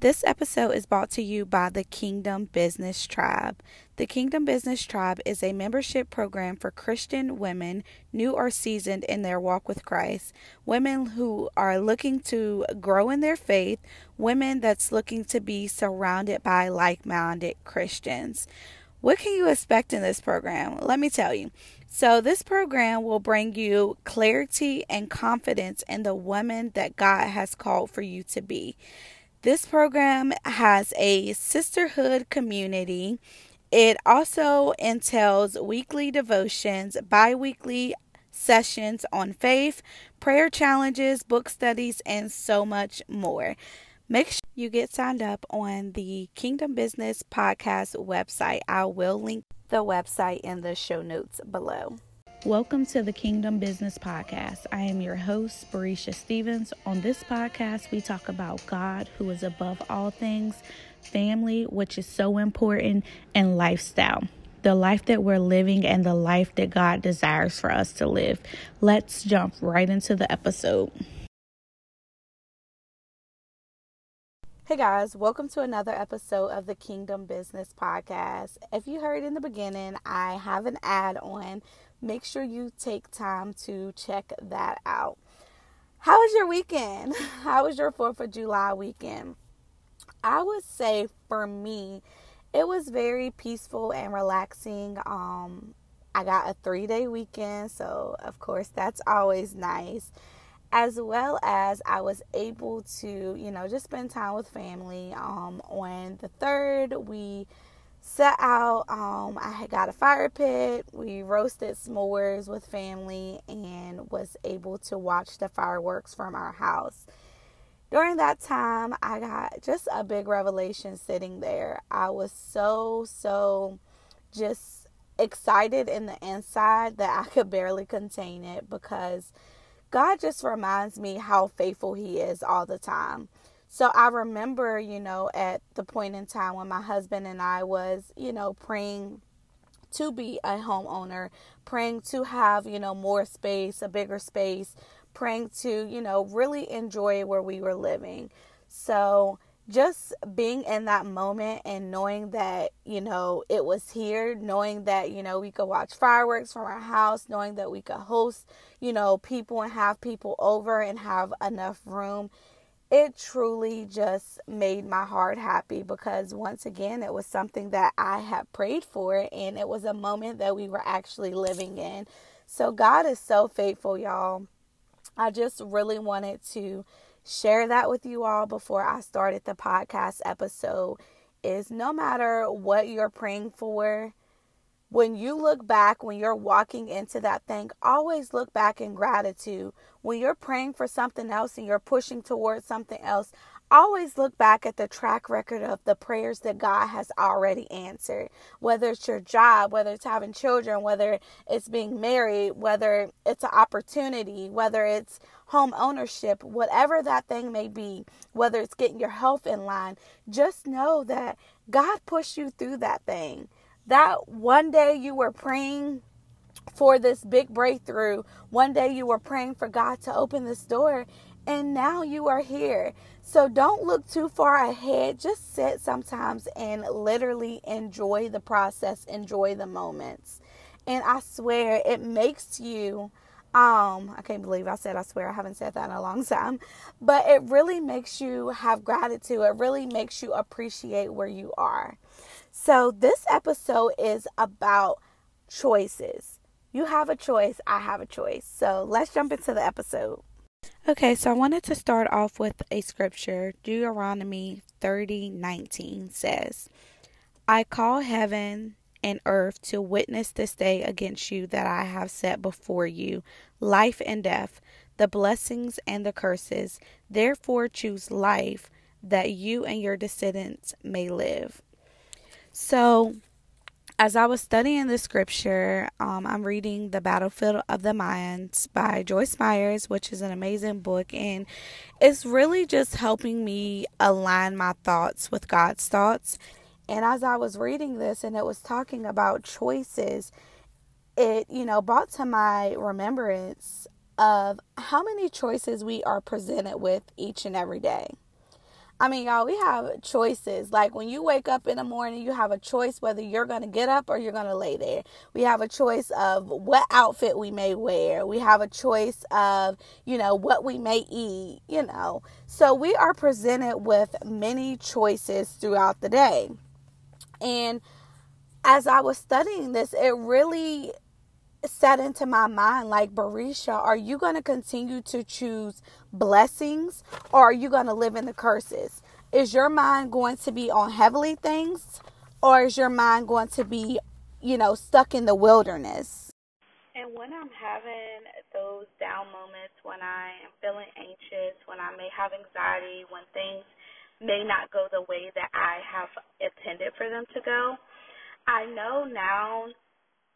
This episode is brought to you by the Kingdom Business Tribe. The Kingdom Business Tribe is a membership program for Christian women, new or seasoned in their walk with Christ, women who are looking to grow in their faith, women that's looking to be surrounded by like minded Christians. What can you expect in this program? Let me tell you. So, this program will bring you clarity and confidence in the woman that God has called for you to be. This program has a sisterhood community. It also entails weekly devotions, bi weekly sessions on faith, prayer challenges, book studies, and so much more. Make sure you get signed up on the Kingdom Business Podcast website. I will link the website in the show notes below. Welcome to the Kingdom Business Podcast. I am your host, Barisha Stevens. On this podcast, we talk about God, who is above all things, family, which is so important, and lifestyle. The life that we're living and the life that God desires for us to live. Let's jump right into the episode. Hey guys, welcome to another episode of the Kingdom Business Podcast. If you heard in the beginning, I have an ad on make sure you take time to check that out. How was your weekend? How was your 4th of July weekend? I would say for me, it was very peaceful and relaxing. Um, I got a three day weekend, so of course that's always nice. As well as I was able to, you know, just spend time with family. Um, on the third, we set out. Um, I had got a fire pit. We roasted s'mores with family and was able to watch the fireworks from our house. During that time, I got just a big revelation sitting there. I was so, so just excited in the inside that I could barely contain it because God just reminds me how faithful He is all the time. So I remember, you know, at the point in time when my husband and I was, you know, praying to be a homeowner, praying to have, you know, more space, a bigger space, praying to, you know, really enjoy where we were living. So just being in that moment and knowing that, you know, it was here, knowing that, you know, we could watch fireworks from our house, knowing that we could host, you know, people and have people over and have enough room it truly just made my heart happy because once again it was something that I had prayed for and it was a moment that we were actually living in. So God is so faithful, y'all. I just really wanted to share that with you all before I started the podcast episode is no matter what you're praying for, when you look back, when you're walking into that thing, always look back in gratitude. When you're praying for something else and you're pushing towards something else, always look back at the track record of the prayers that God has already answered. Whether it's your job, whether it's having children, whether it's being married, whether it's an opportunity, whether it's home ownership, whatever that thing may be, whether it's getting your health in line, just know that God pushed you through that thing that one day you were praying for this big breakthrough, one day you were praying for God to open this door, and now you are here. So don't look too far ahead. Just sit sometimes and literally enjoy the process, enjoy the moments. And I swear it makes you um I can't believe I said I swear I haven't said that in a long time, but it really makes you have gratitude. It really makes you appreciate where you are. So, this episode is about choices. You have a choice, I have a choice. So, let's jump into the episode. Okay, so I wanted to start off with a scripture. Deuteronomy 30 19 says, I call heaven and earth to witness this day against you that I have set before you life and death, the blessings and the curses. Therefore, choose life that you and your descendants may live. So, as I was studying the scripture, um, I'm reading The Battlefield of the Minds by Joyce Meyers, which is an amazing book. And it's really just helping me align my thoughts with God's thoughts. And as I was reading this and it was talking about choices, it, you know, brought to my remembrance of how many choices we are presented with each and every day. I mean, y'all, we have choices. Like when you wake up in the morning, you have a choice whether you're going to get up or you're going to lay there. We have a choice of what outfit we may wear. We have a choice of, you know, what we may eat, you know. So we are presented with many choices throughout the day. And as I was studying this, it really set into my mind like Barisha, are you going to continue to choose blessings or are you going to live in the curses? Is your mind going to be on heavenly things or is your mind going to be, you know, stuck in the wilderness? And when I'm having those down moments, when I am feeling anxious, when I may have anxiety, when things may not go the way that I have intended for them to go, I know now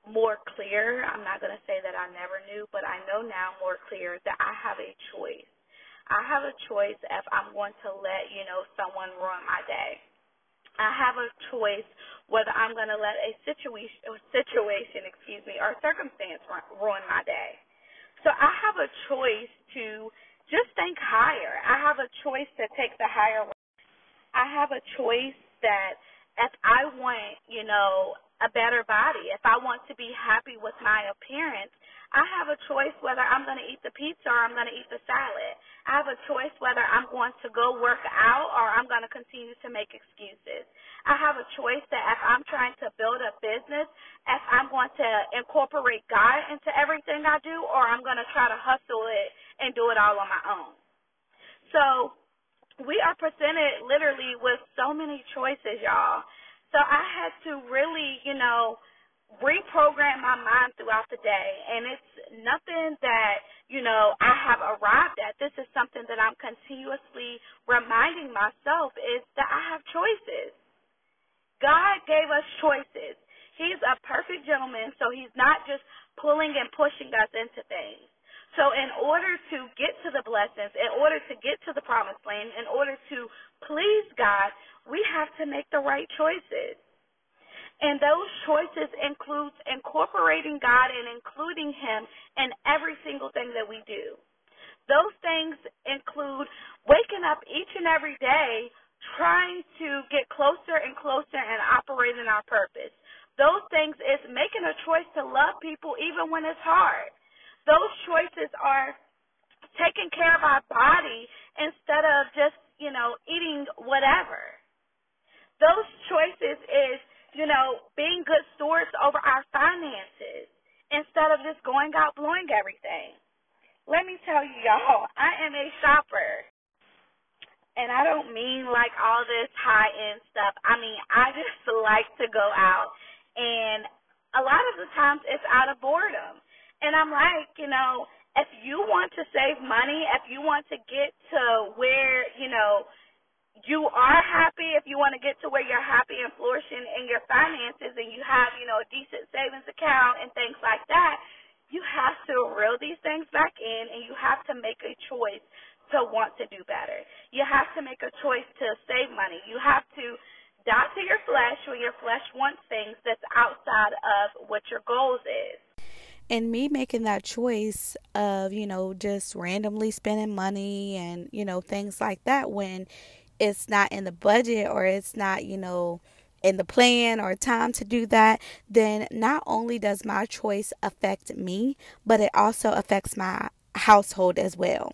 more clear. I'm not going to say that I never knew, but I know now more clear that I have a choice. I have a choice if I'm going to let, you know, someone ruin my day. I have a choice whether I'm going to let a situation, situation, excuse me, or circumstance ruin my day. So I have a choice to just think higher. I have a choice to take the higher. I have a choice that if I want, you know, a better body, if I want to be happy with my appearance, I have a choice whether I'm going to eat the pizza or I'm going to eat the salad. I have a choice whether I'm going to go work out or I'm going to continue to make excuses. I have a choice that if I'm trying to build a business, if I'm going to incorporate God into everything I do or I'm going to try to hustle it and do it all on my own. So we are presented literally with so many choices, y'all. So I had to really, you know, reprogram my mind throughout the day. And it's nothing that, you know, I have arrived at. This is something that I'm continuously reminding myself is that I have choices. God gave us choices. He's a perfect gentleman, so he's not just pulling and pushing us into things. So in order to get to the blessings, in order to get to the promised land, in order to please God, we have to make the right choices. And those choices includes incorporating God and including him in every single thing that we do. Those things include waking up each and every day trying to get closer and closer and operate in our purpose. Those things is making a choice to love people even when it's hard. Those choices are taking care of our body instead of just, you know, eating whatever those choices is, you know, being good stewards over our finances instead of just going out blowing everything. Let me tell you, y'all, I am a shopper. And I don't mean like all this high end stuff. I mean, I just like to go out. And a lot of the times it's out of boredom. And I'm like, you know, if you want to save money, if you want to get to where, you know, you are happy, if you want to get to where you're happy and flourishing in your finances and you have, you know, a decent savings account and things like that, you have to reel these things back in and you have to make a choice to want to do better. You have to make a choice to save money. You have to die to your flesh when your flesh wants things that's outside of what your goals is and me making that choice of you know just randomly spending money and you know things like that when it's not in the budget or it's not, you know, in the plan or time to do that, then not only does my choice affect me, but it also affects my household as well.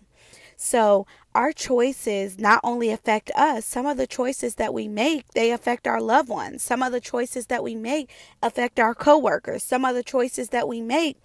So, our choices not only affect us, some of the choices that we make, they affect our loved ones. Some of the choices that we make affect our coworkers. Some of the choices that we make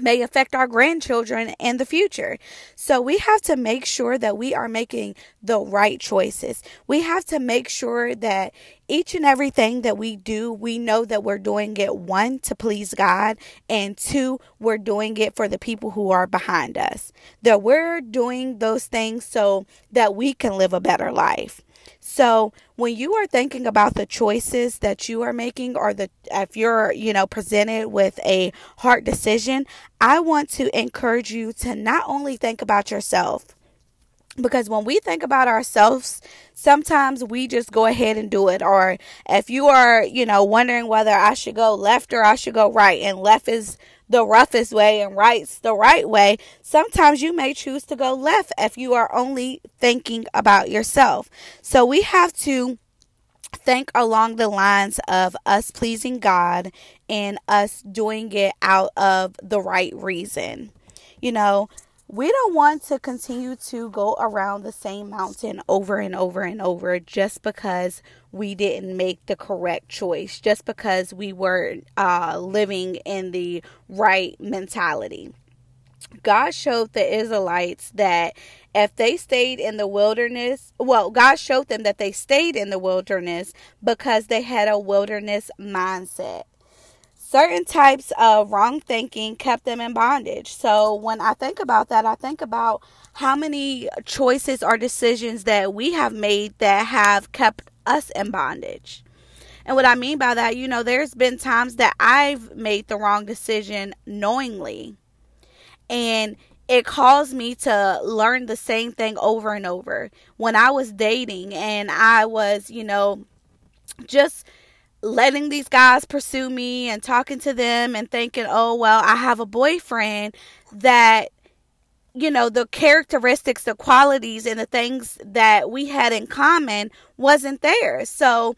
may affect our grandchildren and the future. So we have to make sure that we are making the right choices. We have to make sure that each and everything that we do, we know that we're doing it one to please God, and two, we're doing it for the people who are behind us. That we're doing those things so that we can live a better life. So when you are thinking about the choices that you are making or the if you're, you know, presented with a hard decision, I want to encourage you to not only think about yourself, because when we think about ourselves sometimes we just go ahead and do it. Or if you are you know wondering whether i should go left or i should go right and left is the roughest way and right's the right way sometimes you may choose to go left if you are only thinking about yourself. So we have to think along the lines of us pleasing god and us doing it out of the right reason. You know we don't want to continue to go around the same mountain over and over and over just because we didn't make the correct choice, just because we were uh, living in the right mentality. God showed the Israelites that if they stayed in the wilderness, well, God showed them that they stayed in the wilderness because they had a wilderness mindset certain types of wrong thinking kept them in bondage. So when I think about that, I think about how many choices or decisions that we have made that have kept us in bondage. And what I mean by that, you know, there's been times that I've made the wrong decision knowingly. And it caused me to learn the same thing over and over. When I was dating and I was, you know, just letting these guys pursue me and talking to them and thinking, oh, well, I have a boyfriend that, you know, the characteristics, the qualities, and the things that we had in common wasn't there. So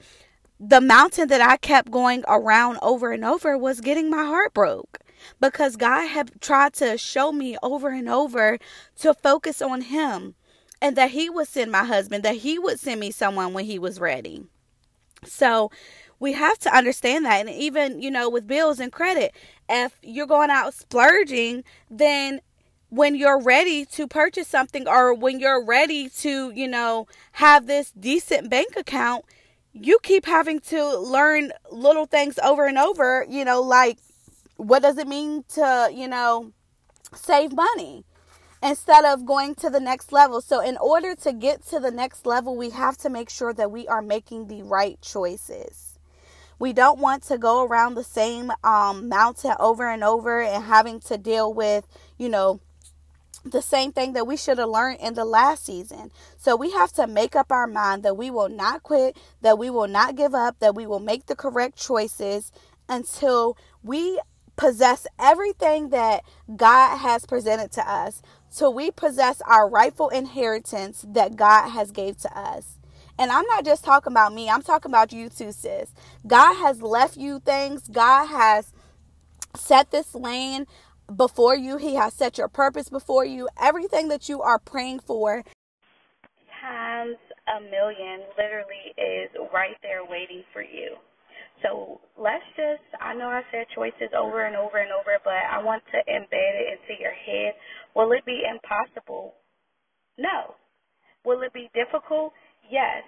the mountain that I kept going around over and over was getting my heart broke because God had tried to show me over and over to focus on Him and that He would send my husband, that He would send me someone when He was ready. So, we have to understand that. And even, you know, with bills and credit, if you're going out splurging, then when you're ready to purchase something or when you're ready to, you know, have this decent bank account, you keep having to learn little things over and over, you know, like what does it mean to, you know, save money instead of going to the next level. So, in order to get to the next level, we have to make sure that we are making the right choices. We don't want to go around the same um, mountain over and over and having to deal with, you know, the same thing that we should have learned in the last season. So we have to make up our mind that we will not quit, that we will not give up, that we will make the correct choices until we possess everything that God has presented to us. So we possess our rightful inheritance that God has gave to us. And I'm not just talking about me, I'm talking about you too, sis. God has left you things, God has set this lane before you, He has set your purpose before you. Everything that you are praying for times a million literally is right there waiting for you. So let's just, I know I said choices over and over and over, but I want to embed it into your head. Will it be impossible? No. Will it be difficult? Yes,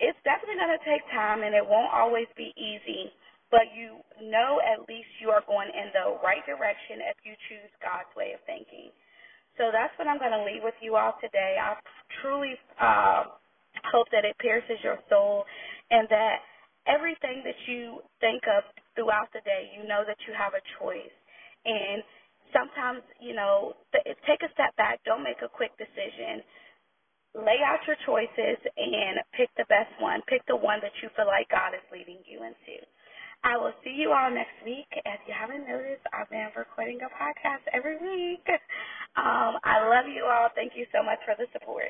it's definitely going to take time and it won't always be easy, but you know at least you are going in the right direction if you choose God's way of thinking. So that's what I'm going to leave with you all today. I truly uh, hope that it pierces your soul and that everything that you think of throughout the day, you know that you have a choice. And sometimes, you know, take a step back. Don't make a quick decision lay out your choices and pick the best one. Pick the one that you feel like God is leading you into. I will see you all next week. If you haven't noticed, I've been recording a podcast every week. Um, I love you all. Thank you so much for the support.